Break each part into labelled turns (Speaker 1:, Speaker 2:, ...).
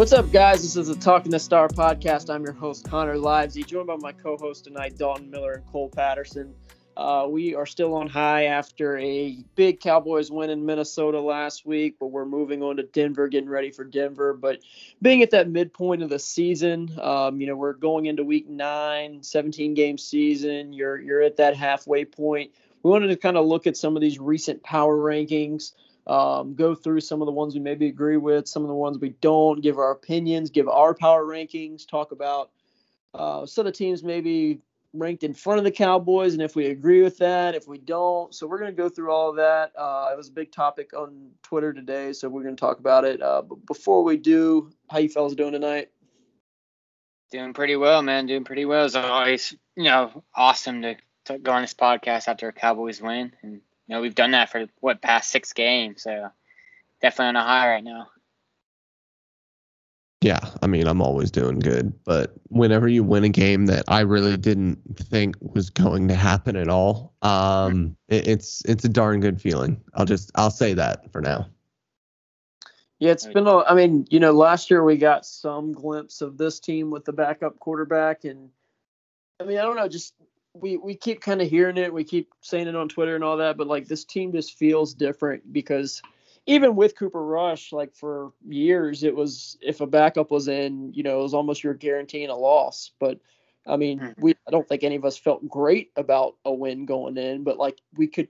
Speaker 1: What's up, guys? This is the Talkin' the Star podcast. I'm your host, Connor Livesay, joined by my co host tonight, Dalton Miller and Cole Patterson. Uh, we are still on high after a big Cowboys win in Minnesota last week, but we're moving on to Denver, getting ready for Denver. But being at that midpoint of the season, um, you know, we're going into week nine, 17 game season. You're you're at that halfway point. We wanted to kind of look at some of these recent power rankings um, go through some of the ones we maybe agree with, some of the ones we don't, give our opinions, give our power rankings, talk about uh, some of the teams maybe ranked in front of the Cowboys, and if we agree with that, if we don't. So we're going to go through all of that. Uh, it was a big topic on Twitter today, so we're going to talk about it. Uh, but before we do, how you fellas doing tonight?
Speaker 2: Doing pretty well, man. Doing pretty well. It's always, you know, awesome to, to go on this podcast after a Cowboys win and you know, we've done that for what past six games, so definitely on a high right now.
Speaker 3: Yeah, I mean, I'm always doing good, but whenever you win a game that I really didn't think was going to happen at all, um, it, it's it's a darn good feeling. I'll just I'll say that for now.
Speaker 1: Yeah, it's been a. I mean, you know, last year we got some glimpse of this team with the backup quarterback, and I mean, I don't know, just we we keep kind of hearing it, we keep saying it on Twitter and all that, but like this team just feels different because even with Cooper Rush, like for years, it was if a backup was in, you know, it was almost you're guaranteeing a loss. But I mean, mm-hmm. we I don't think any of us felt great about a win going in, but like we could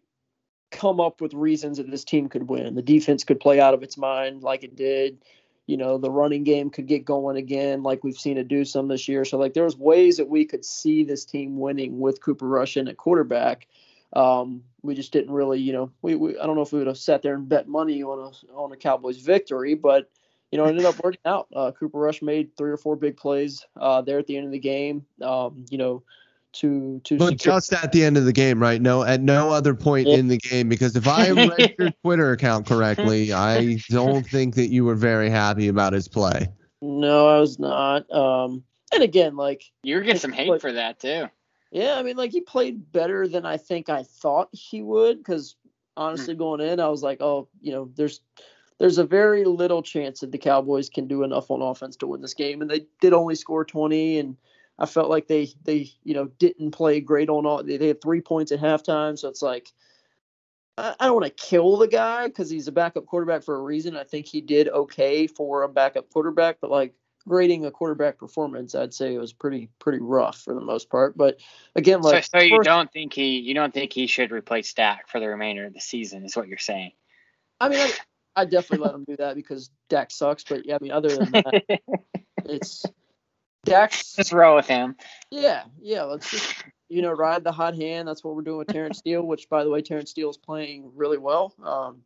Speaker 1: come up with reasons that this team could win. The defense could play out of its mind like it did you know the running game could get going again like we've seen it do some this year. So like there was ways that we could see this team winning with cooper rush in at quarterback. Um, we just didn't really you know we, we i don't know if we would have sat there and bet money on a on a cowboys victory but you know it ended up working out. Uh, cooper rush made three or four big plays uh, there at the end of the game. Um, you know to to
Speaker 3: but secure- just at the end of the game right no at no other point yeah. in the game because if i read your twitter account correctly i don't think that you were very happy about his play
Speaker 1: no i was not um and again like
Speaker 2: you're getting some hate like, for that too
Speaker 1: yeah i mean like he played better than i think i thought he would because honestly hmm. going in i was like oh you know there's there's a very little chance that the cowboys can do enough on offense to win this game and they did only score 20 and I felt like they they you know didn't play great on all. They, they had three points at halftime, so it's like I, I don't want to kill the guy because he's a backup quarterback for a reason. I think he did okay for a backup quarterback, but like grading a quarterback performance, I'd say it was pretty pretty rough for the most part. But again, like
Speaker 2: so, so you do don't think he you don't think he should replace Dak for the remainder of the season, is what you're saying?
Speaker 1: I mean, I, I definitely let him do that because Dak sucks. But yeah, I mean, other than that, it's Dax.
Speaker 2: Just roll with him.
Speaker 1: Yeah, yeah. Let's just you know ride the hot hand. That's what we're doing with Terence Steele, which by the way, Terence Steele is playing really well. Um,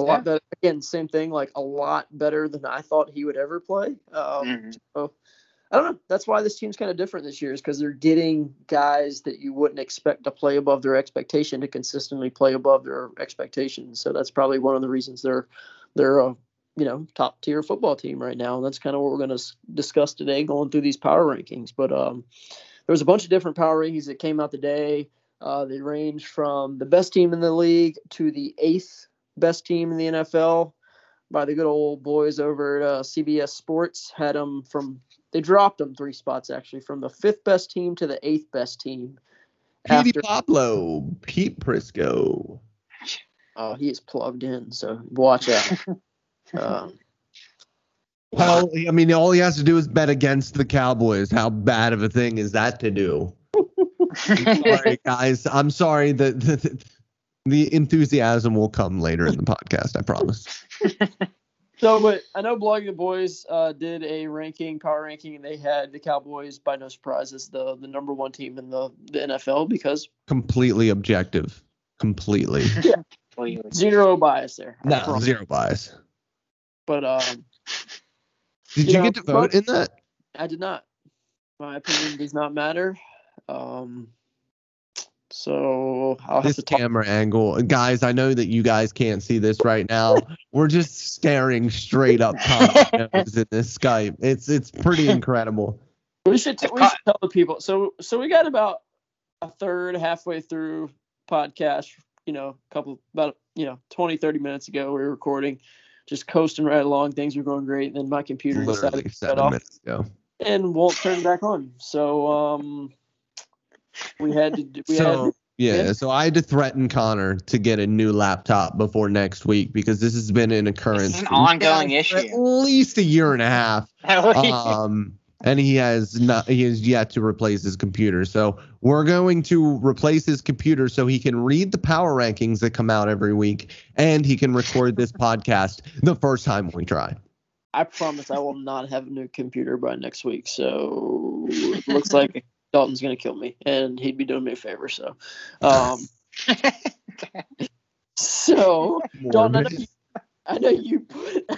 Speaker 1: a lot better. Again, same thing. Like a lot better than I thought he would ever play. Um, mm-hmm. So I don't know. That's why this team's kind of different this year, is because they're getting guys that you wouldn't expect to play above their expectation to consistently play above their expectations. So that's probably one of the reasons they're they're a you know top tier football team right now and that's kind of what we're going to s- discuss today going through these power rankings but um there was a bunch of different power rankings that came out today uh, they range from the best team in the league to the eighth best team in the nfl by the good old boys over at uh, cbs sports had them from they dropped them three spots actually from the fifth best team to the eighth best team
Speaker 3: Petey after- Pablo, Pete Prisco.
Speaker 1: Oh, he is plugged in, so watch out. Um,
Speaker 3: well, I mean, all he has to do is bet against the Cowboys. How bad of a thing is that to do? sorry, guys. I'm sorry. The, the the enthusiasm will come later in the podcast. I promise.
Speaker 1: So, but I know Blogging the Boys uh, did a ranking, power ranking, and they had the Cowboys, by no surprise, as the the number one team in the, the NFL because
Speaker 3: Completely objective. Completely. yeah.
Speaker 1: zero bias there.
Speaker 3: No, zero bias.
Speaker 1: But um,
Speaker 3: Did
Speaker 1: You
Speaker 3: you
Speaker 1: know,
Speaker 3: get to vote in that?
Speaker 1: I did not. My opinion does not matter. Um, so I'll have
Speaker 3: This
Speaker 1: to talk.
Speaker 3: camera angle, guys. I know that you guys can't see this right now. We're just staring straight up Tom's nose in this Skype. It's it's pretty incredible.
Speaker 1: We should, t-
Speaker 2: I've
Speaker 1: we should tell the people. So so we got about a third, halfway through podcast. You know, a couple about you know 20, 30 minutes ago we were recording, just coasting right along. Things were going great, and then my computer
Speaker 3: Literally
Speaker 1: decided to shut off
Speaker 3: ago.
Speaker 1: and won't turn back on. So um, we had to do- we had
Speaker 3: So yeah,
Speaker 1: Yeah.
Speaker 3: so I had to threaten Connor to get a new laptop before next week because this has been an occurrence
Speaker 2: an ongoing
Speaker 3: for
Speaker 2: issue.
Speaker 3: At least a year and a half. um, and he has not he has yet to replace his computer. So we're going to replace his computer so he can read the power rankings that come out every week and he can record this podcast the first time we try.
Speaker 1: I promise I will not have a new computer by next week. So it looks like Dalton's gonna kill me, and he'd be doing me a favor. So, um, so Dalton, I know, you, I know you put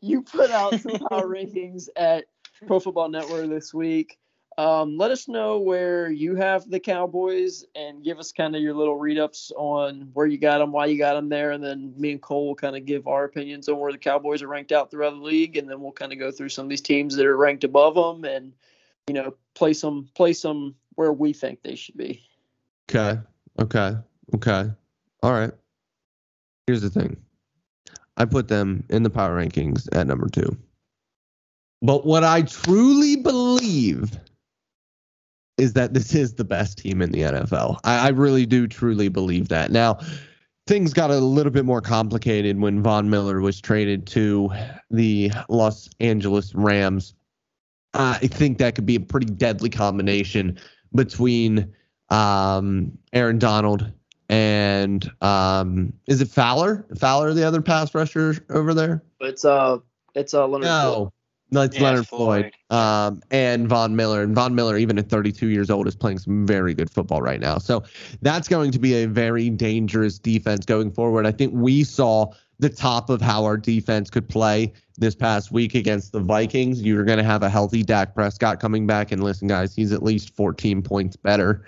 Speaker 1: you put out some power rankings at Pro Football Network this week. Um, let us know where you have the Cowboys and give us kind of your little read ups on where you got them, why you got them there, and then me and Cole will kind of give our opinions on where the Cowboys are ranked out throughout the league, and then we'll kind of go through some of these teams that are ranked above them and you know place them place them where we think they should be.
Speaker 3: Okay. Okay. Okay. All right. Here's the thing. I put them in the power rankings at number two. But what I truly believe is that this is the best team in the NFL. I, I really do truly believe that. Now, things got a little bit more complicated when Von Miller was traded to the Los Angeles Rams. I think that could be a pretty deadly combination between um, Aaron Donald and um, is it Fowler? Fowler, the other pass rusher over there?
Speaker 1: It's uh it's uh Leonard.
Speaker 3: No, no, it's
Speaker 2: Yeah,
Speaker 3: Leonard Floyd.
Speaker 2: Floyd.
Speaker 3: Um, and Von Miller. And Von Miller, even at 32 years old, is playing some very good football right now. So that's going to be a very dangerous defense going forward. I think we saw the top of how our defense could play this past week against the Vikings. You're going to have a healthy Dak Prescott coming back. And listen, guys, he's at least 14 points better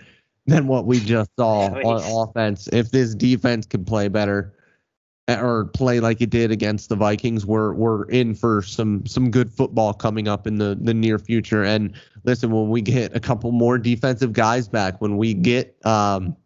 Speaker 3: than what we just saw on offense. If this defense could play better, or play like it did against the Vikings, we're we're in for some some good football coming up in the the near future. And listen, when we get a couple more defensive guys back, when we get um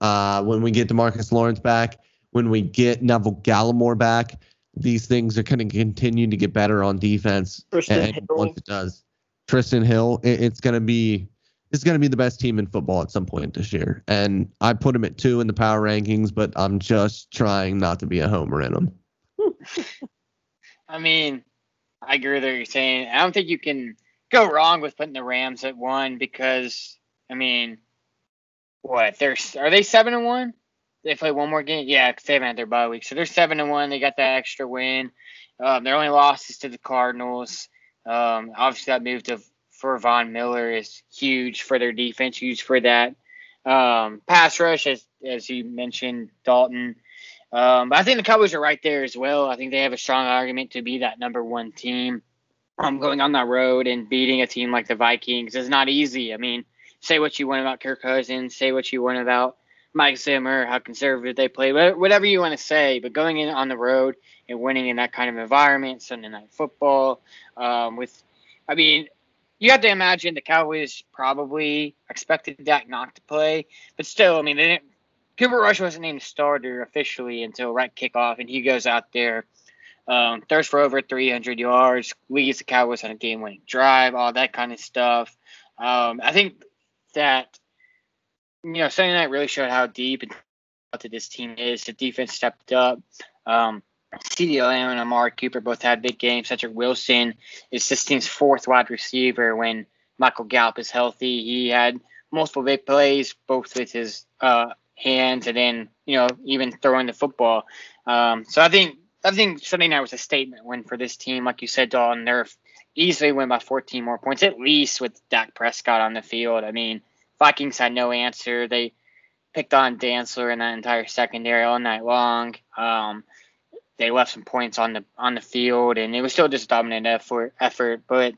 Speaker 3: uh when we get DeMarcus Lawrence back, when we get Neville Gallimore back, these things are going to continue to get better on defense.
Speaker 1: Christian
Speaker 3: And
Speaker 1: Hill.
Speaker 3: once it does, Trysten Hill, it, it's going to be it's going to be the best team in football at some point this year. And I put him at two in the power rankings, but I'm just trying not to be a homer in them.
Speaker 2: I mean, I agree with what you're saying. I don't think you can go wrong with putting the Rams at one because, I mean, what they're are they seven and one? They play one more game. Yeah, 'cause they haven't had their bye week, so they're seven and one. They got that extra win. Um, their only loss is to the Cardinals. Um, obviously, that move to for Von Miller is huge for their defense, huge for that um, pass rush, as as you mentioned, Dalton. Um, but I think the Cowboys are right there as well. I think they have a strong argument to be that number one team. Um, going on that road and beating a team like the Vikings is not easy. I mean, say what you want about Kirk Cousins, say what you want about Mike Zimmer, how conservative they play, whatever you want to say. But going in on the road and winning in that kind of environment, Sunday night football, um, with, I mean, you have to imagine the Cowboys probably expected Dak not to play, but still, I mean, they didn't. Cooper Rush wasn't named starter officially until right kickoff, and he goes out there, um, throws for over 300 yards, leads the Cowboys on a game-winning drive, all that kind of stuff. Um, I think that you know Sunday night really showed how deep and talented this team is. The defense stepped up. Um, CeeDee Lamb and Amari Cooper both had big games. Cedric Wilson is this team's fourth wide receiver when Michael Gallup is healthy. He had multiple big plays, both with his uh, hands and then you know even throwing the football. Um, so I think I think Sunday night was a statement win for this team. Like you said, Dalton, they're easily win by 14 more points, at least with Dak Prescott on the field. I mean, Vikings had no answer. They picked on Dantzler in that entire secondary all night long. Um, they left some points on the on the field, and it was still just dominant effort. Effort, but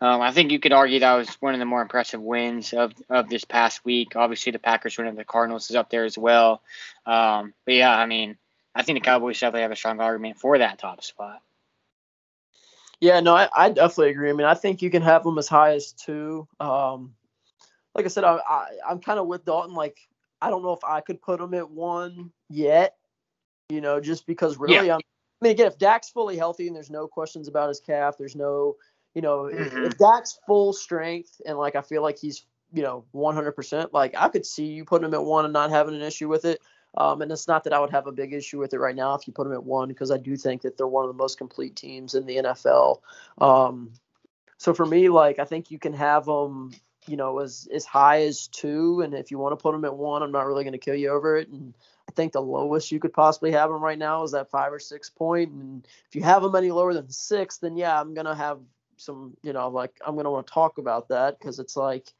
Speaker 2: um, I think you could argue that was one of the more impressive wins of, of this past week. Obviously, the Packers win the Cardinals is up there as well. Um, but yeah, I mean, I think the Cowboys definitely have a strong argument for that top spot.
Speaker 1: Yeah, no, I, I definitely agree. I mean, I think you can have them as high as two. Um, like I said, I, I I'm kind of with Dalton. Like, I don't know if I could put them at one yet. You know, just because really, yeah. I'm. I mean, again, if Dak's fully healthy and there's no questions about his calf, there's no you know, mm-hmm. if, if Dak's full strength and like I feel like he's you know 100%, like I could see you putting him at one and not having an issue with it. Um, and it's not that I would have a big issue with it right now if you put them at one because I do think that they're one of the most complete teams in the NFL. Um, so for me, like I think you can have them, you know, as as high as two, and if you want to put them at one, I'm not really going to kill you over it. And I think the lowest you could possibly have them right now is that five or six point. And if you have them any lower than six, then yeah, I'm gonna have some, you know, like I'm gonna want to talk about that because it's like,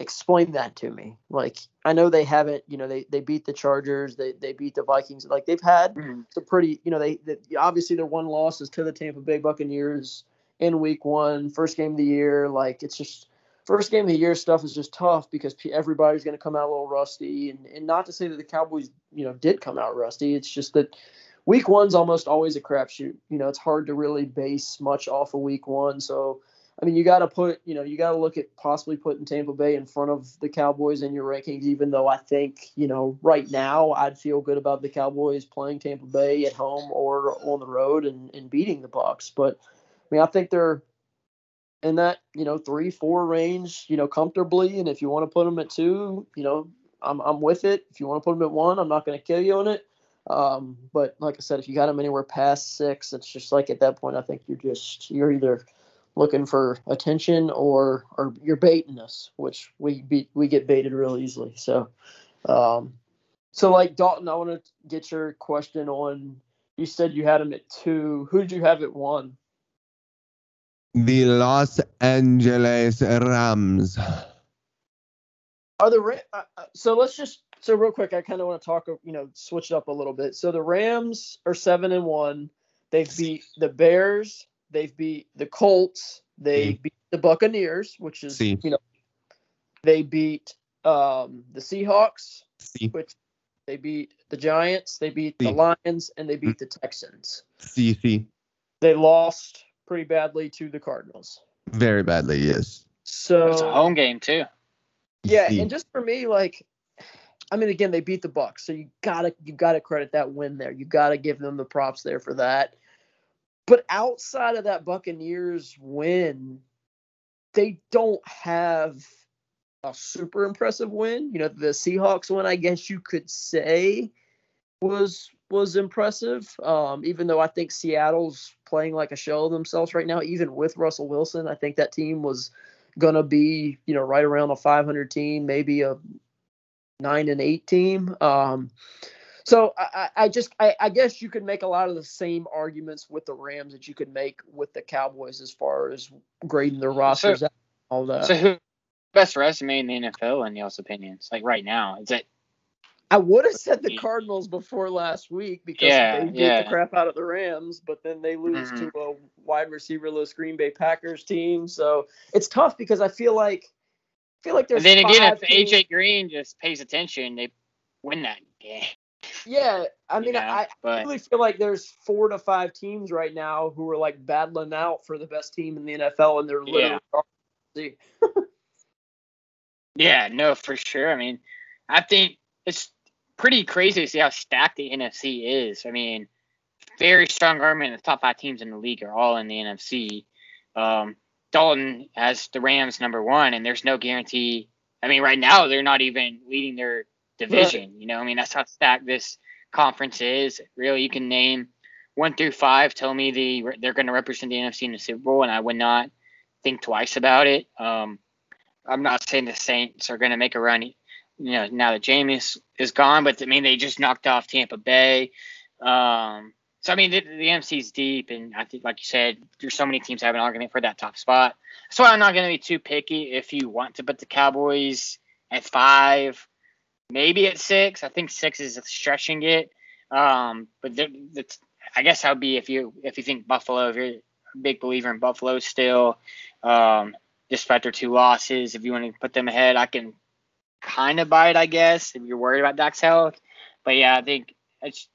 Speaker 1: explain that to me. Like I know they haven't, you know, they they beat the Chargers, they they beat the Vikings. Like they've had mm-hmm. some pretty, you know, they, they obviously their one loss is to the Tampa Bay Buccaneers in Week One, first game of the year. Like it's just first game of the year stuff is just tough because everybody's going to come out a little rusty, and and not to say that the Cowboys, you know, did come out rusty. It's just that week one's almost always a crapshoot. You know, it's hard to really base much off of week one. So, I mean, you got to put, you know, you got to look at possibly putting Tampa Bay in front of the Cowboys in your rankings, even though I think, you know, right now I'd feel good about the Cowboys playing Tampa Bay at home or on the road and, and beating the Bucks. But I mean, I think they're in that, you know, three, four range, you know, comfortably. And if you want to put them at two, you know, I'm, I'm with it. If you want to put them at one, I'm not going to kill you on it. Um, but like I said, if you got them anywhere past six, it's just like at that point, I think you're just you're either looking for attention or or you're baiting us, which we be, we get baited real easily. So, um, so like Dalton, I want to get your question on. You said you had them at two. Who did you have at one?
Speaker 3: The Los Angeles Rams.
Speaker 1: Are the uh, uh, so let's just so real quick, I kind of want to talk, you know, switch it up a little bit. So the Rams are seven and one. They've beat the Bears. They've beat the Colts. They mm. beat the Buccaneers, which is you know, they beat um, the Seahawks, which they beat the Giants. They beat the Lions, and they beat mm. the Texans.
Speaker 3: See see,
Speaker 1: They lost pretty badly to the Cardinals.
Speaker 3: Very badly, yes.
Speaker 1: So
Speaker 2: it's a home game too.
Speaker 1: Yeah, and just for me, like I mean, again, they beat the Bucks, so you gotta you gotta credit that win there. You gotta give them the props there for that. But outside of that Buccaneers win, they don't have a super impressive win. You know, the Seahawks win, I guess you could say, was was impressive. Um, even though I think Seattle's playing like a shell of themselves right now, even with Russell Wilson, I think that team was gonna be, you know, right around a 500 team, maybe a nine and eight team. Um, so I, I just I, I, guess you could make a lot of the same arguments with the Rams that you could make with the Cowboys as far as grading their rosters
Speaker 2: so,
Speaker 1: all that.
Speaker 2: So who best resume in the NFL in y'all's opinions? Like right now, is it?
Speaker 1: I would have said the Cardinals before last week because yeah, they beat yeah. the crap out of the Rams, but then they lose mm-hmm. to a wide receiverless Green Bay Packers team. So it's tough because I feel like I feel like there's.
Speaker 2: And then again, if teams. AJ Green just pays attention, they win that game.
Speaker 1: Yeah, I mean, you know, I, but, really feel like there's four to five teams right now who are like battling out for the best team in the NFL, and they're literally.
Speaker 2: Yeah. yeah, no, for sure. I mean, I think it's pretty crazy to see how stacked the NFC is. I mean, very strong argument. The top five teams in the league are all in the NFC. Um, Dalton has the Rams number one, and there's no guarantee. I mean, right now they're not even leading their division. Right. You know, I mean that's how stacked this conference is. Really, you can name one through five. Tell me the they're going to represent the NFC in the Super Bowl, and I would not think twice about it. Um, I'm not saying the Saints are going to make a run. You know, now that Jameis is gone, but I mean they just knocked off Tampa Bay. Um, so I mean the, the NFC's deep, and I think, like you said, there's so many teams have an argument for that top spot. So I'm not going to be too picky. If you want to put the Cowboys at five, maybe at six. I think six is stretching it. Um, but the, I guess that would be if you if you think Buffalo, if you're a big believer in Buffalo still, um, despite their two losses, if you want to put them ahead, I can kind of buy it, I guess, if you're worried about Dak's health. But yeah, I think it's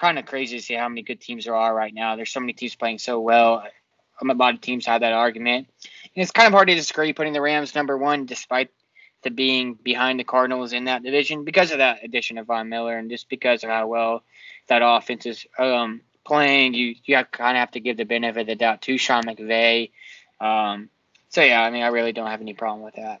Speaker 2: kind of crazy to see how many good teams there are right now. There's so many teams playing so well. A lot of teams have that argument. And it's kind of hard to disagree putting the Rams number one despite to being behind the Cardinals in that division because of that addition of Von Miller and just because of how well that offense is um, playing. You you kind of have to give the benefit of the doubt to Sean McVay. Um, so yeah, I mean, I really don't have any problem with that.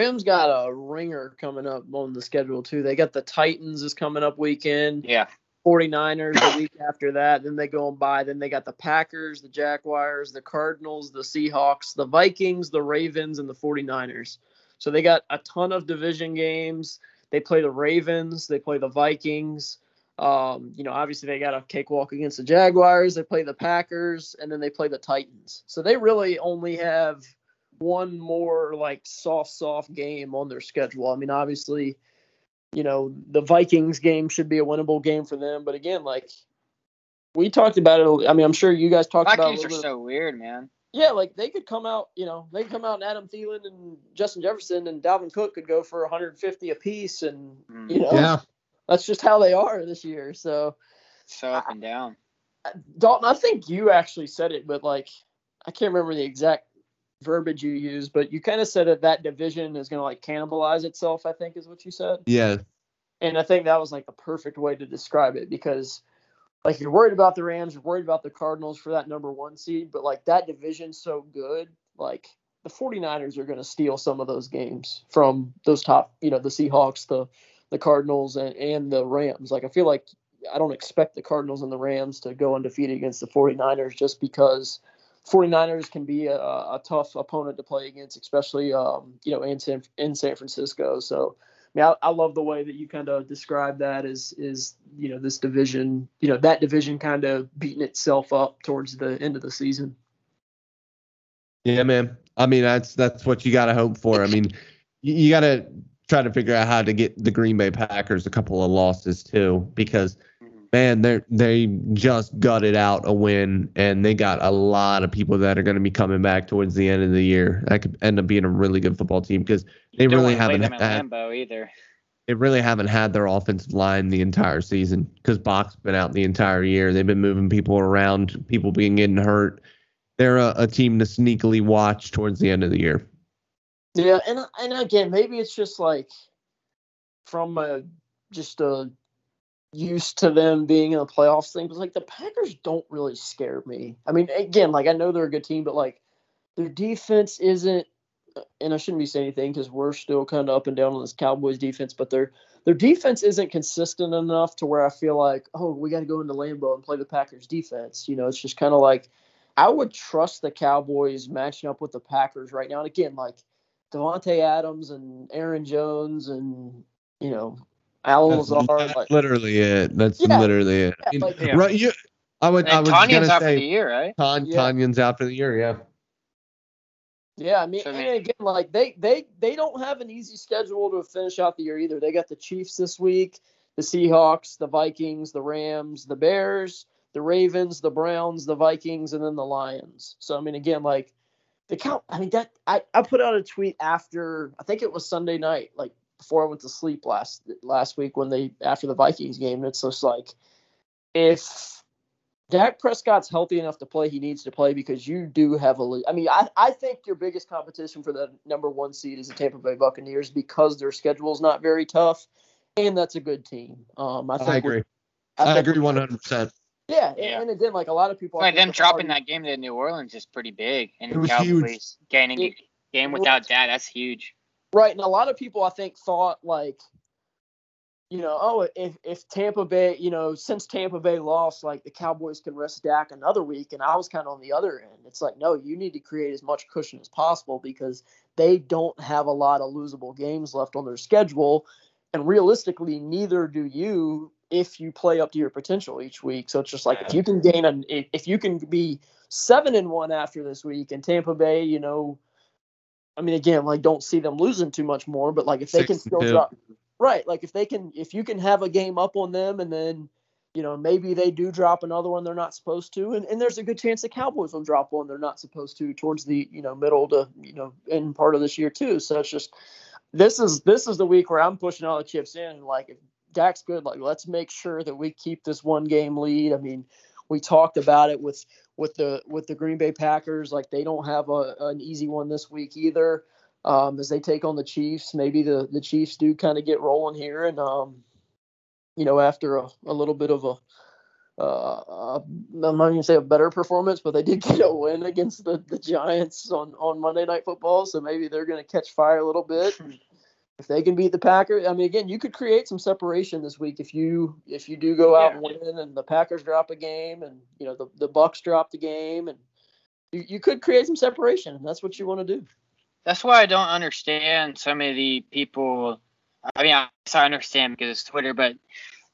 Speaker 1: Rams got a ringer coming up on the schedule too. They got the Titans is coming up weekend.
Speaker 2: Yeah.
Speaker 1: 49ers the week after that. Then they go and bye. Then they got the Packers, the Jaguars, the Cardinals, the Seahawks, the Vikings, the Ravens, and the 49ers. So they got a ton of division games. They play the Ravens. They play the Vikings. Um, you know, obviously they got a cakewalk against the Jaguars. They play the Packers, and then they play the Titans. So they really only have – one more like soft soft game on their schedule. I mean, obviously, you know, the Vikings game should be a winnable game for them, but again, like we talked about it. I mean, I'm sure you guys talked
Speaker 2: Vikings
Speaker 1: about.
Speaker 2: Vikings are so weird, man.
Speaker 1: Yeah, like they could come out, you know, they come out and Adam Thielen and Justin Jefferson and Dalvin Cook could go for 150 apiece, and mm. you know,
Speaker 3: yeah,
Speaker 1: that's just how they are this year. So,
Speaker 2: so up and down.
Speaker 1: Dalton, I think you actually said it, but like I can't remember the exact verbiage you use, but you kind of said that that division is going to like cannibalize itself. I think is what you said.
Speaker 3: Yeah.
Speaker 1: And I think that was like the perfect way to describe it because, like, you're worried about the Rams, you're worried about the Cardinals for that number one seed, but like that division's so good, like the 49ers are going to steal some of those games from those top, you know, the Seahawks, the the Cardinals, and, and the Rams. Like, I feel like I don't expect the Cardinals and the Rams to go undefeated against the 49ers just because 49ers can be a, a tough opponent to play against, especially um, you know in San in San Francisco. So I mean, I, I love the way that you kind of describe that as is you know this division, you know that division kind of beating itself up towards the end of the season.
Speaker 3: Yeah, man. I mean, that's that's what you got to hope for. I mean, you, you got to try to figure out how to get the Green Bay Packers a couple of losses too, because man, they they just gutted out a win, and they got a lot of people that are going to be coming back towards the end of the year. That could end up being a really good football team because they
Speaker 2: Don't
Speaker 3: really haven't
Speaker 2: them
Speaker 3: had.
Speaker 2: Lambeau either.
Speaker 3: they really haven't had their offensive line the entire season because Bakh's been out the entire year. They've been moving people around, people being getting hurt. They're a, a team to sneakily watch towards the end of the year.
Speaker 1: Yeah, and and again, maybe it's just like from a just a used to them being in the playoffs thing, but like the Packers don't really scare me. I mean, again, like I know they're a good team, but like their defense isn't uh, and I shouldn't be saying anything because we're still kind of up and down on this Cowboys defense, but their their defense isn't consistent enough to where I feel like, oh, we got to go into Lambeau and play the Packers defense. You know, it's just kind of like I would trust the Cowboys matching up with the Packers right now. And again, like Davante Adams and Aaron Jones and you know Al
Speaker 3: That's,
Speaker 1: Lazar.
Speaker 3: that's
Speaker 1: like,
Speaker 3: literally it. That's
Speaker 1: Yeah.
Speaker 3: literally it. I mean,
Speaker 1: like-
Speaker 2: Yeah.
Speaker 3: Right, you. I would. I was
Speaker 2: Tanya's
Speaker 3: gonna
Speaker 2: out for the
Speaker 3: say
Speaker 2: year, right?
Speaker 3: Tan,
Speaker 1: Yeah.
Speaker 3: Tonyan's out for the year. Yeah.
Speaker 1: Yeah, I mean,
Speaker 2: So
Speaker 1: and again, like they they they don't have an easy schedule to finish out the year either. They got the Chiefs this week, the Seahawks, the Vikings, the Rams, the Bears, the Ravens, the Browns, the Vikings, and then the Lions. So I mean, again, like the count. I mean, that I I put out a tweet after I think it was Sunday night, like before I went to sleep last last week when they after the Vikings game. It's just like if Dak Prescott's healthy enough to play, he needs to play because you do have a. le- I mean, I, I think your biggest competition for the number one seed is the Tampa Bay Buccaneers because their schedule is not very tough, and that's a good team. Um, I think
Speaker 3: I agree. I
Speaker 1: think-
Speaker 3: agree 100. percent
Speaker 1: Yeah, and,
Speaker 2: Yeah.
Speaker 1: and again, like a lot of people, I
Speaker 2: Like them dropping
Speaker 1: already-
Speaker 2: that game to New Orleans is pretty big, and
Speaker 3: It was
Speaker 2: Cowboys
Speaker 3: huge.
Speaker 2: gaining
Speaker 1: It-
Speaker 2: a game without that, that's huge.
Speaker 1: Right, and a lot of people I think thought like, you know, oh, if if Tampa Bay, you know, since Tampa Bay lost, like the Cowboys can rest Dak another week, and I was kind of on the other end. It's like, no, you need to create as much cushion as possible because they don't have a lot of losable games left on their schedule, and realistically, neither do you if you play up to your potential each week. So it's just like if you can gain an if if you can be seven and one after this week, and Tampa Bay, you know. I mean, again, like don't see them losing too much more, but like if they can
Speaker 3: Six and
Speaker 1: still
Speaker 3: two.
Speaker 1: drop, right? Like if they can, if you can have a game up on them, and then you know maybe they do drop another one they're not supposed to, and, and there's a good chance the Cowboys will drop one they're not supposed to towards the you know middle to you know end part of this year too. So it's just this is this is the week where I'm pushing all the chips in. and Like if Dak's good, like let's make sure that we keep this one game lead. I mean, we talked about it with with the with the Green Bay Packers. Like they don't have a, an easy one this week either. Um, as they take on the Chiefs, maybe the the Chiefs do kind of get rolling here, and um, you know after a, a little bit of a uh, I'm not going to say a better performance, but they did get a win against the, the Giants on, on Monday Night Football. So maybe they're going to catch fire a little bit. if they can beat the Packers, I mean, again, you could create some separation this week if you if you do go out and win, and the Packers drop a game, and you know the the Bucks drop the game, and you, you could create some separation, and that's what you want to do.
Speaker 2: That's why I don't understand some of the people. I mean, I, I understand because it's Twitter, but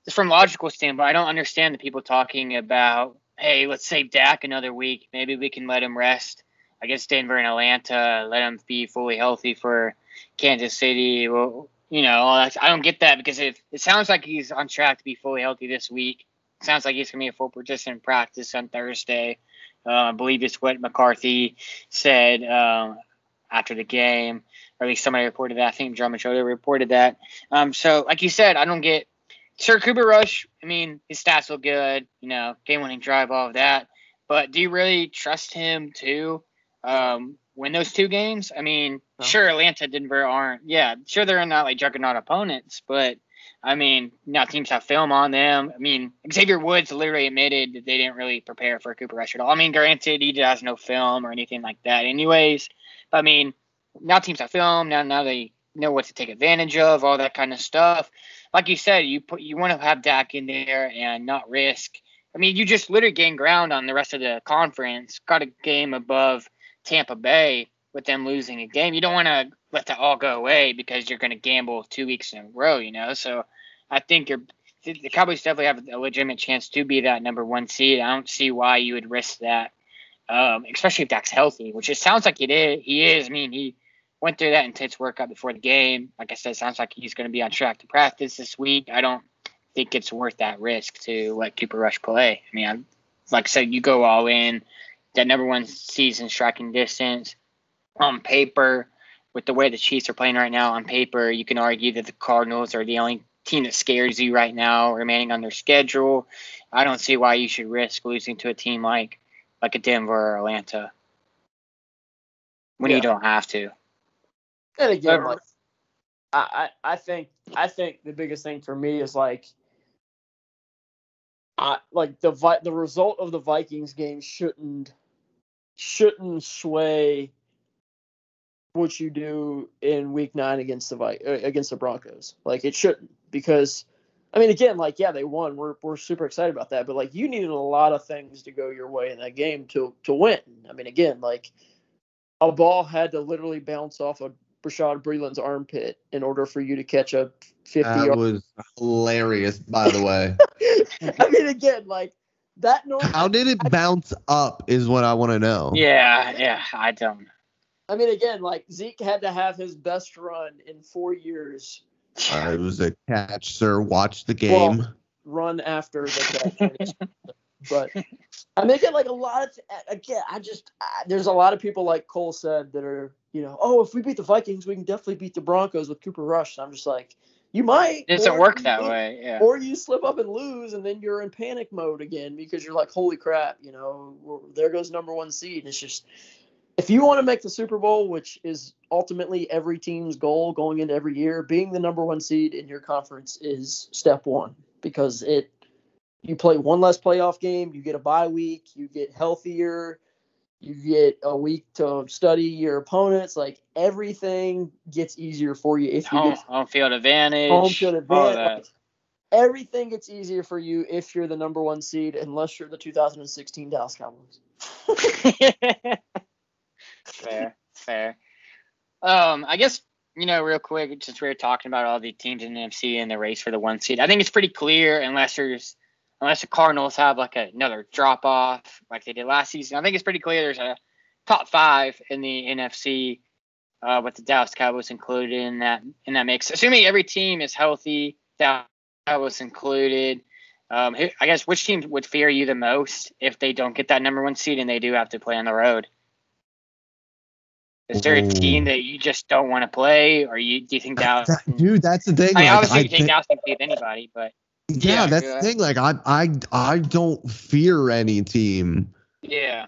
Speaker 2: just from logical standpoint, I don't understand the people talking about, hey, let's save Dak another week. Maybe we can let him rest against Denver and Atlanta. Let him be fully healthy for Kansas City. Well, you know, I don't get that because if it sounds like he's on track to be fully healthy this week. It sounds like he's gonna be a full participant in practice on Thursday. Uh, I believe it's what McCarthy said um, after the game, or at least somebody reported that. I think Drummond Schroeder reported that. Um, so, like you said, I don't get Sir Cooper Rush. I mean, his stats look good. You know, game-winning drive, all of that. But do you really trust him to um, win those two games? I mean,
Speaker 1: No.
Speaker 2: sure, Atlanta, Denver aren't. Yeah, sure, they're not like juggernaut opponents, but I mean, now teams have film on them. I mean, Xavier Woods literally admitted that they didn't really prepare for Cooper Rush at all. I mean, granted, he has no film or anything like that, anyways. But I mean, now teams have film. Now, now they know what to take advantage of, all that kind of stuff. Like you said, you put you want to have Dak in there and not risk. I mean, you just literally gain ground on the rest of the conference. Got a game above Tampa Bay with them losing a game. You don't want to let that all go away because you're going to gamble two weeks in a row, you know. So I think you're the Cowboys definitely have a legitimate chance to be that number one seed. I don't see why you would risk that, um, especially if Dak's healthy, which it sounds like it is. He is. I mean, he went through that intense workout before the game. Like I said, it sounds like he's going to be on track to practice this week. I don't think it's worth that risk to let Cooper Rush play. I mean, I, like I said, you go all in. That number one season striking distance on paper with the way the Chiefs are playing right now on paper, you can argue that the Cardinals are the only team that scares you right now, remaining on their schedule. I don't see why you should risk losing to a team like like a Denver or Atlanta when
Speaker 1: Yeah.
Speaker 2: you don't have to.
Speaker 1: And again,
Speaker 2: But-
Speaker 1: like I, I I think I think the biggest thing for me is like I like the the result of the Vikings game shouldn't shouldn't sway what you do in week 9 against the Vi- uh, against the Broncos. Like it shouldn't because I mean again like yeah they won. We're we're super excited about that, but like you needed a lot of things to go your way in that game to to win. I mean again like a ball had to literally bounce off of Bashaud Breeland's armpit in order for you to catch a 50
Speaker 3: That
Speaker 1: yard.
Speaker 3: was hilarious, by the way.
Speaker 1: I mean, again, like that. Norm-
Speaker 3: How did it bounce up? Is what I want to know.
Speaker 2: Yeah, yeah, I don't.
Speaker 1: I mean, again, like Zeke had to have his best run in four years
Speaker 3: Uh, it was a catch, sir. Watch the
Speaker 1: Well,
Speaker 3: game.
Speaker 1: run after the catch. but I mean, again, like a lot of again, I just I, there's a lot of people like Cole said that are you know, oh, if we beat the Vikings, we can definitely beat the Broncos with Cooper Rush. And I'm just like, you might.
Speaker 2: It doesn't work that
Speaker 1: lose-
Speaker 2: way. Yeah.
Speaker 1: Or you slip up and lose, and then you're in panic mode again because you're like, holy crap, you know, there goes number one seed. And it's just, if you want to make the Super Bowl, which is ultimately every team's goal going into every year, being the number one seed in your conference is step one because it, you play one less playoff game, you get a bye week, you get healthier, you get a week to study your opponents. Like everything gets easier for you if you
Speaker 2: Home,
Speaker 1: get
Speaker 2: home field advantage.
Speaker 1: home field advantage. Everything gets easier for you if you're the number one seed, unless you're the 2016 Dallas Cowboys.
Speaker 2: fair, fair. Um, I guess you know, real quick, since we were talking about all the teams in the NFC and the race for the one seed, I think it's pretty clear unless there's unless the Cardinals have like another drop off like they did last season. I think it's pretty clear there's a top five in the NFC uh, with the Dallas Cowboys included in that in that mix. Assuming every team is healthy, Dallas Cowboys included. Um, I guess which team would fear you the most if they don't get that number one seed and they do have to play on the road? Is there a team that you just don't want to play, or you do you think Dallas?
Speaker 3: Dude, that's the thing.
Speaker 2: I mean,
Speaker 3: like,
Speaker 2: obviously,
Speaker 3: I
Speaker 2: you think
Speaker 3: think-
Speaker 2: Dallas can beat anybody, but
Speaker 3: yeah,
Speaker 2: yeah,
Speaker 3: that's
Speaker 2: go
Speaker 3: the thing. Like, I, I, I don't fear any team.
Speaker 2: yeah,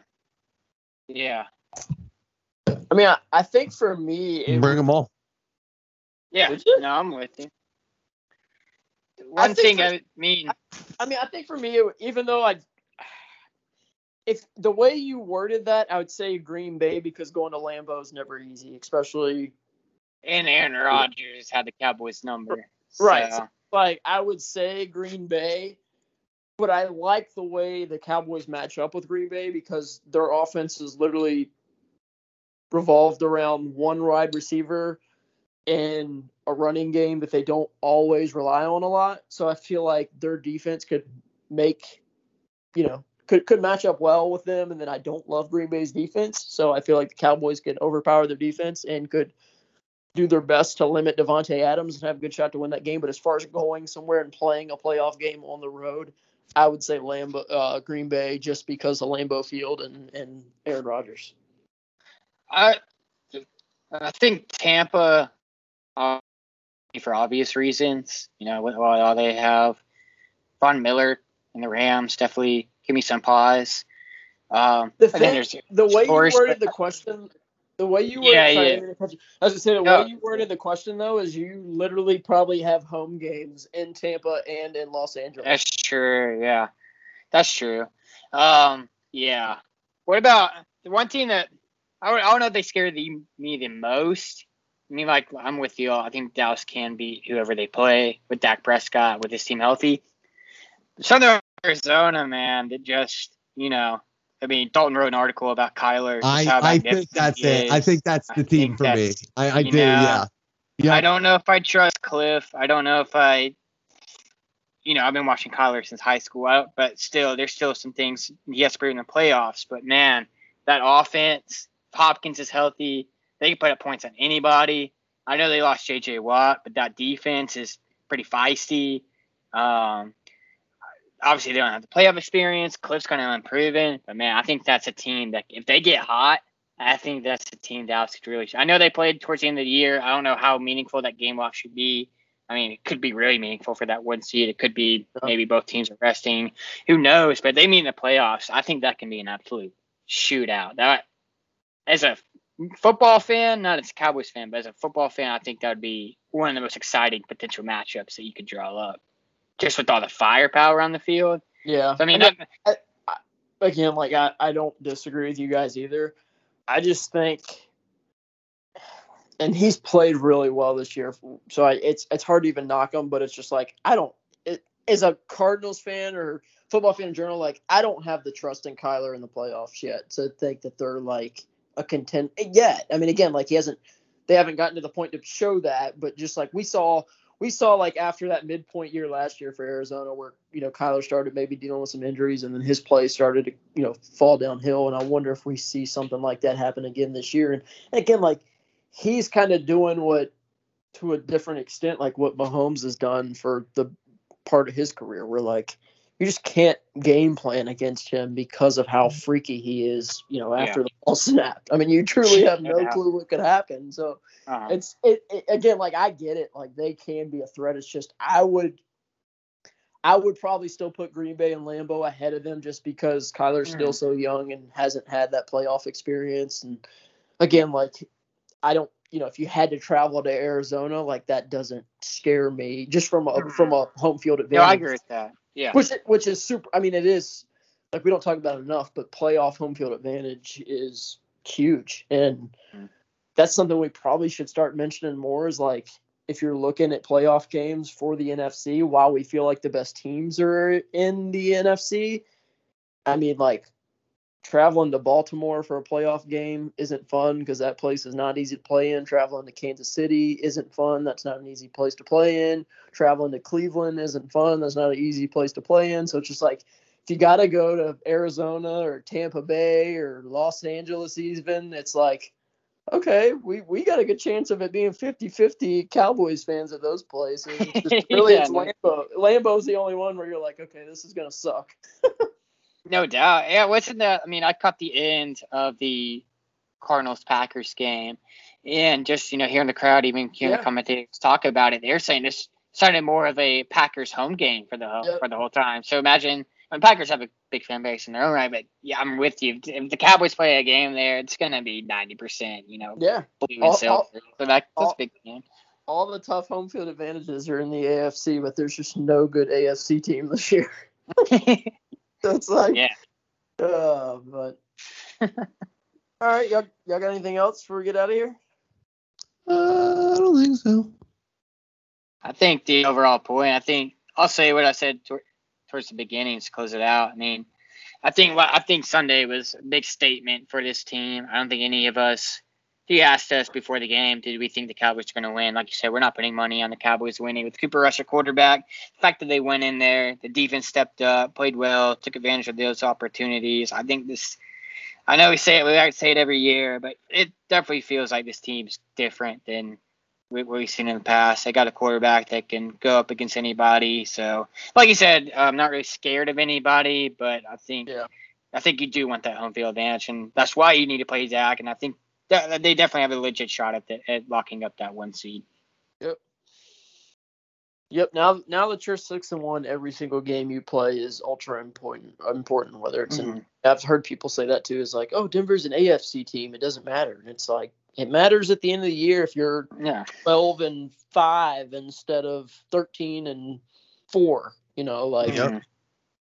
Speaker 2: yeah,
Speaker 1: I mean, I, I think for me, it,
Speaker 3: Bring them all.
Speaker 2: yeah. No, I'm with you. One
Speaker 1: think
Speaker 2: thing
Speaker 1: for-
Speaker 2: I mean,
Speaker 1: I mean, I think for me, it- even though I, if the way you worded that, I would say Green Bay because going to Lambeau is never easy, especially
Speaker 2: and Aaron Rodgers had the Cowboys number,
Speaker 1: Right.
Speaker 2: so-
Speaker 1: like I would say Green Bay, but I like the way the Cowboys match up with Green Bay because their offense is literally revolved around one wide receiver and a running game that they don't always rely on a lot. So I feel like their defense could make, you know, could could match up well with them. And then I don't love Green Bay's defense, so I feel like the Cowboys could overpower their defense and could do their best to limit Davante Adams and have a good shot to win that game. But as far as going somewhere and playing a playoff game on the road, I would say Lambeau, uh, Green Bay, just because of Lambeau Field and and Aaron Rodgers.
Speaker 2: I I think Tampa, uh, for obvious reasons, you know, all they have, Von Miller and the Rams definitely give me some pause. Um,
Speaker 1: The thing- The way you worded the question, the way you worded,
Speaker 2: Yeah,
Speaker 1: sorry,
Speaker 2: yeah.
Speaker 1: I didn't mean to cut you- I was gonna say the
Speaker 2: No.
Speaker 1: way you worded the question though is you literally probably have home games in Tampa and in Los Angeles.
Speaker 2: That's true. Yeah, that's true. Um, yeah. What about the one team that I don't, I don't know if they scare the, me the most? I mean, like I'm with you. all. I think Dallas can beat whoever they play with Dak Prescott with his team healthy. Southern Arizona, man, that just you know. I mean, Dalton wrote an article about Kyler.
Speaker 3: I, I think that's it. I think that's
Speaker 2: I
Speaker 3: the team
Speaker 2: think
Speaker 3: for me. I, I do.
Speaker 2: know,
Speaker 3: Yeah. Yeah.
Speaker 2: I don't know if I trust Kliff. I don't know if I, you know, I've been watching Kyler since high school, I but still, there's still some things he has to prove in the playoffs. But man, that offense, Hopkins is healthy. They can put up points on anybody. I know they lost J.J. Watt, but that defense is pretty feisty. Um, obviously, they don't have the playoff experience. Kliff's kind of unproven, but man, I think that's a team that if they get hot, I think that's the team Dallas could really. I know they played towards the end of the year. I don't know how meaningful that game walk should be. I mean, it could be really meaningful for that one seed. It could be maybe both teams are resting. Who knows? But they meet in the playoffs. I think that can be an absolute shootout. That as a football fan, not as a Cowboys fan, but as a football fan, I think that would be one of the most exciting potential matchups that you could draw up. Just with all the firepower on the field.
Speaker 1: Yeah.
Speaker 2: So, I mean,
Speaker 1: I mean I, I, again, like I, I don't disagree with you guys either. I just think, and he's played really well this year. So I, it's it's hard to even knock him, but it's just like I don't. It, as a Cardinals fan or football fan in general, like I don't have the trust in Kyler in the playoffs yet to think that they're like a content yet. I mean, again, like he hasn't. They haven't gotten to the point to show that, but just like we saw we saw like after that midpoint year last year for Arizona, where you know Kyler started maybe dealing with some injuries, and then his play started to you know fall downhill. And I wonder if we see something like that happen again this year. And, again, like he's kind of doing what to a different extent, like what Mahomes has done for the part of his career, where like you just can't game plan against him because of how freaky he is, you know, after yeah. the ball snapped. I mean, you truly have no clue what could happen. So uh-huh. it's it, it, again, like I get it, like they can be a threat. It's just I would I would probably still put Green Bay and Lambeau ahead of them just because Kyler's mm. still so young and hasn't had that playoff experience. And again, like I don't you know, if you had to travel to Arizona, like that doesn't scare me just from a mm. from a home field advantage.
Speaker 2: No, I agree with that. Yeah.
Speaker 1: Which which is super. I mean, it is like we don't talk about it enough, but playoff home field advantage is huge, and mm. that's something we probably should start mentioning more. Is like if you're looking at playoff games for the NFC, while we feel like the best teams are in the NFC, I mean, like traveling to Baltimore for a playoff game isn't fun because that place is not easy to play in. Traveling to Kansas City isn't fun. That's not an easy place to play in. Traveling to Cleveland isn't fun. That's not an easy place to play in. So it's just like if you got to go to Arizona or Tampa Bay or Los Angeles, even, it's like, okay, we, we got a good chance of it being 50 50 Cowboys fans at those places. It's just, really, yeah, it's Lambeau. Lambeau's the only one where you're like, okay, this is going to suck.
Speaker 2: No doubt. Yeah, wasn't that? I mean, I caught the end of the Cardinals Packers game, and just you know, hearing the crowd, even hearing yeah. the commentators talk about it, they're saying this started more of a Packers home game for the whole, yep. for the whole time. So imagine. I mean, Packers have a big fan base in their own right, but yeah, I'm with you. If the Cowboys play a game there, it's gonna be ninety percent, you know,
Speaker 1: yeah,
Speaker 2: blue all. All, so that, all, big game.
Speaker 1: All the tough home field advantages are in the AFC, but there's just no good AFC team this year. so it's like,
Speaker 2: yeah,
Speaker 1: uh, but all right, y'all, y'all got anything else before we get out of here?
Speaker 3: Uh, I don't think so.
Speaker 2: I think the overall point. I think I'll say what I said tor- towards the beginning to close it out. I mean, I think well, I think Sunday was a big statement for this team. I don't think any of us he asked us before the game, did we think the Cowboys are going to win? Like you said, we're not putting money on the Cowboys winning with Cooper Rush quarterback. The fact that they went in there, the defense stepped up, played well, took advantage of those opportunities. I think this. I know we say it, we say it every year, but it definitely feels like this team's different than what we've seen in the past. They got a quarterback that can go up against anybody. So, like you said, I'm not really scared of anybody, but I think.
Speaker 1: Yeah.
Speaker 2: I think you do want that home field advantage, and that's why you need to play Zach. And I think they definitely have a legit shot at, the, at locking up that one seed.
Speaker 1: Yep. Yep. Now, now that you're six and one, every single game you play is ultra important. Important, whether it's mm-hmm. in. I've heard people say that too. Is like, oh, Denver's an AFC team. It doesn't matter. And it's like it matters at the end of the year if you're
Speaker 2: yeah.
Speaker 1: twelve and five instead of thirteen and four. You know, like
Speaker 2: mm-hmm.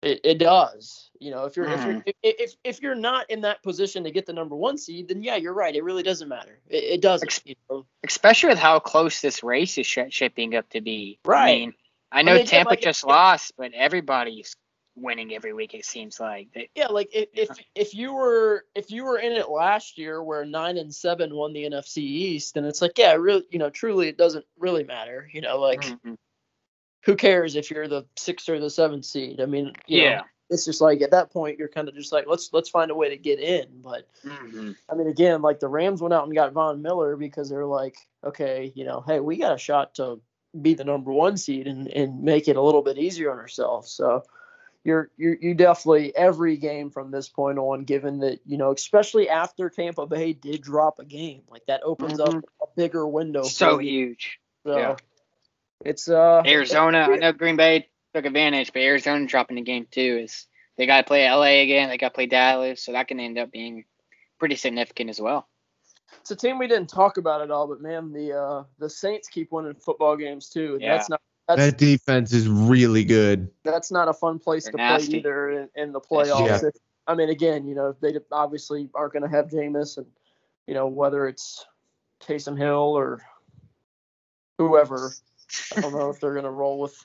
Speaker 1: It, it does. You know, if you're mm. if you're if, if you're not in that position to get the number one seed, then yeah, you're right. It really doesn't matter. It, it doesn't. You know?
Speaker 2: Especially with how close this race is sh- shaping up to be.
Speaker 1: Right.
Speaker 2: I mean, I know I mean, Tampa like, just lost, but everybody's winning every week. It seems like. They,
Speaker 1: yeah, like if, if if you were if you were in it last year, where nine and seven won the NFC East, then it's like yeah, really, you know, truly, it doesn't really matter. You know, like. Mm-hmm. Who cares if you're the sixth or the seventh seed? I mean,
Speaker 2: yeah.
Speaker 1: Know, it's just like at that point you're kind of just like let's let's find a way to get in. But
Speaker 2: mm-hmm.
Speaker 1: I mean, again, like the Rams went out and got Von Miller because they're like, okay, you know, hey, we got a shot to be the number one seed and and make it a little bit easier on ourselves. So, you're you you definitely every game from this point on, given that you know, especially after Tampa Bay did drop a game, like that opens
Speaker 2: Mhm.
Speaker 1: up a bigger window.
Speaker 2: So huge.
Speaker 1: So
Speaker 2: yeah.
Speaker 1: It's uh
Speaker 2: Arizona, I know Green Bay took advantage, but Arizona dropping the game too is they got to play LA again. They got to play Dallas, so that can end up being pretty significant as well.
Speaker 1: It's a team we didn't talk about at all, but man, the uh the Saints keep winning football games too,
Speaker 2: Yeah.
Speaker 1: that's not that's
Speaker 3: That defense is really good.
Speaker 1: that's not a fun place
Speaker 2: They're
Speaker 1: to
Speaker 2: nasty.
Speaker 1: play either in, in the playoffs.
Speaker 3: Yeah.
Speaker 1: If- I mean, again, you know, they obviously aren't going to have Jameis, and you know whether it's Taysom Hill or whoever. I don't know if they're going to roll with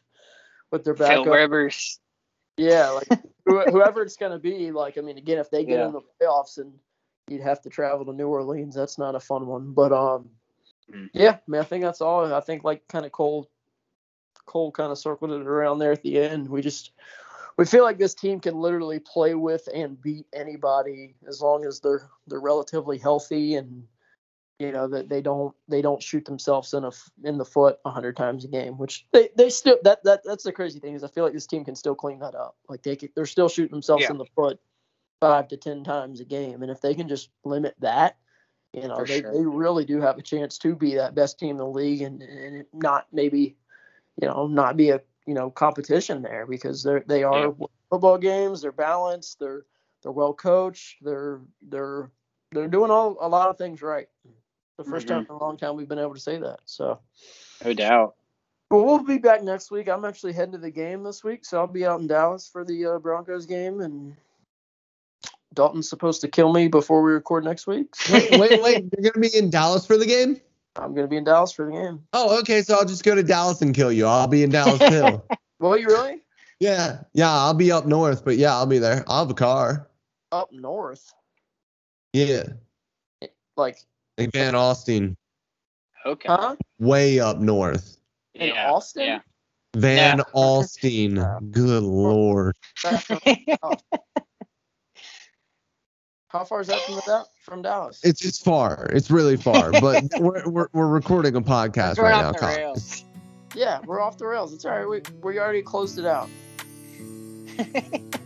Speaker 1: with their
Speaker 2: Phil. Rivers.
Speaker 1: Yeah, like whoever it's going to be. Like, I mean, again, if they get
Speaker 2: Yeah.
Speaker 1: in the playoffs and you'd have to travel to New Orleans, that's not a fun one. But um,
Speaker 2: Mm.
Speaker 1: yeah, I mean, I think that's all. I think like kind of Cole, Cole kind of circled it around there at the end. We just we feel like this team can literally play with and beat anybody as long as they're they're relatively healthy and you know that they don't they don't shoot themselves in a in the foot a hundred times a game, which they they still that that that's the crazy thing is I feel like this team can still clean that up. Like they could, they're still shooting themselves
Speaker 2: Yeah.
Speaker 1: in the foot five to ten times a game, and if they can just limit that, you know
Speaker 2: For
Speaker 1: they,
Speaker 2: sure.
Speaker 1: they really do have a chance to be that best team in the league and and not maybe you know not be a you know competition there because they're they are football games. They're balanced. They're they're well coached. They're they're they're doing all a lot of things right. The 1st time in a long time we've been able to say that. So,
Speaker 2: No doubt.
Speaker 1: well, we'll be back next week. I'm actually heading to the game this week, so I'll be out in Dallas for the uh, Broncos game, and Dalton's supposed to kill me before we record next week.
Speaker 3: Wait, wait, wait. You're gonna be in Dallas for the game?
Speaker 1: I'm gonna be in Dallas for the game.
Speaker 3: Oh, okay. So I'll just go to Dallas and kill you. I'll be in Dallas too.
Speaker 1: Well, you really
Speaker 3: yeah, yeah. I'll be up north, but yeah, I'll be there. I'll have a car.
Speaker 1: up north?
Speaker 3: Yeah,
Speaker 1: Like,
Speaker 3: like Van Alstyne,
Speaker 2: Okay.
Speaker 1: huh?
Speaker 3: way up north.
Speaker 1: In
Speaker 2: yeah.
Speaker 1: Austin?
Speaker 2: Yeah.
Speaker 3: Van
Speaker 2: Yeah.
Speaker 3: Austin. Good lord.
Speaker 1: How far is that from the, from Dallas?
Speaker 3: It's it's far. It's really far. But we're, we're we're recording a podcast
Speaker 2: We're
Speaker 3: right
Speaker 2: off
Speaker 3: now.
Speaker 2: the
Speaker 3: Colin.
Speaker 2: rails.
Speaker 1: yeah, we're off the rails. It's all right. We we already closed it out.